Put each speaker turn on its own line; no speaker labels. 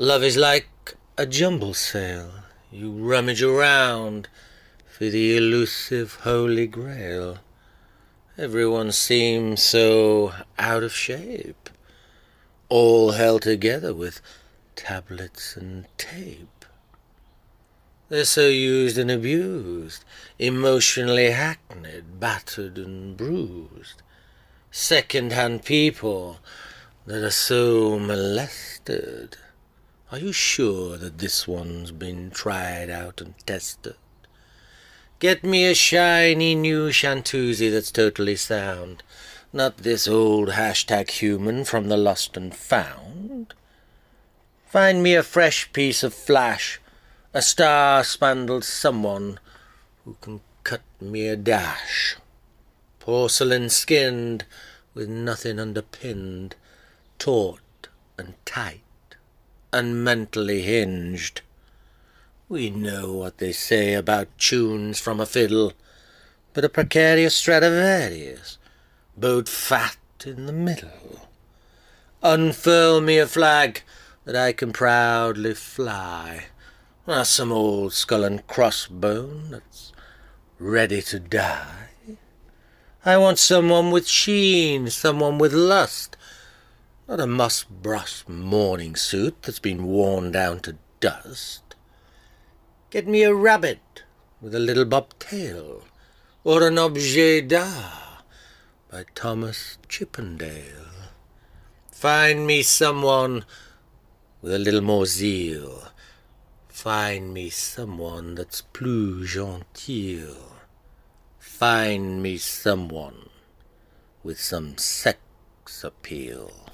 Love is like a jumble sale. You rummage around for the elusive Holy Grail. Everyone seems so out of shape, all held together with tablets and tape. They're so used and abused, emotionally hackneyed, battered and bruised. Second-hand people that are so molested. Are you sure that this one's been tried out and tested? Get me a shiny new Shantuzi that's totally sound, not this old hashtag human from the lost and found. Find me a fresh piece of flash, a star-spangled someone who can cut me a dash. Porcelain skinned, with nothing underpinned, taut and tight, and mentally hinged. We know what they say about tunes from a fiddle, but a precarious Stradivarius bowed fat in the middle. Unfurl me a flag that I can proudly fly, not some old skull and crossbone that's ready to die. I want someone with sheen, someone with lust, not a musk-brush morning suit that's been worn down to dust. Get me a rabbit with a little bobtail, or an objet d'art by Thomas Chippendale. Find me someone with a little more zeal. Find me someone that's plus genteel. Find me someone with some sex appeal.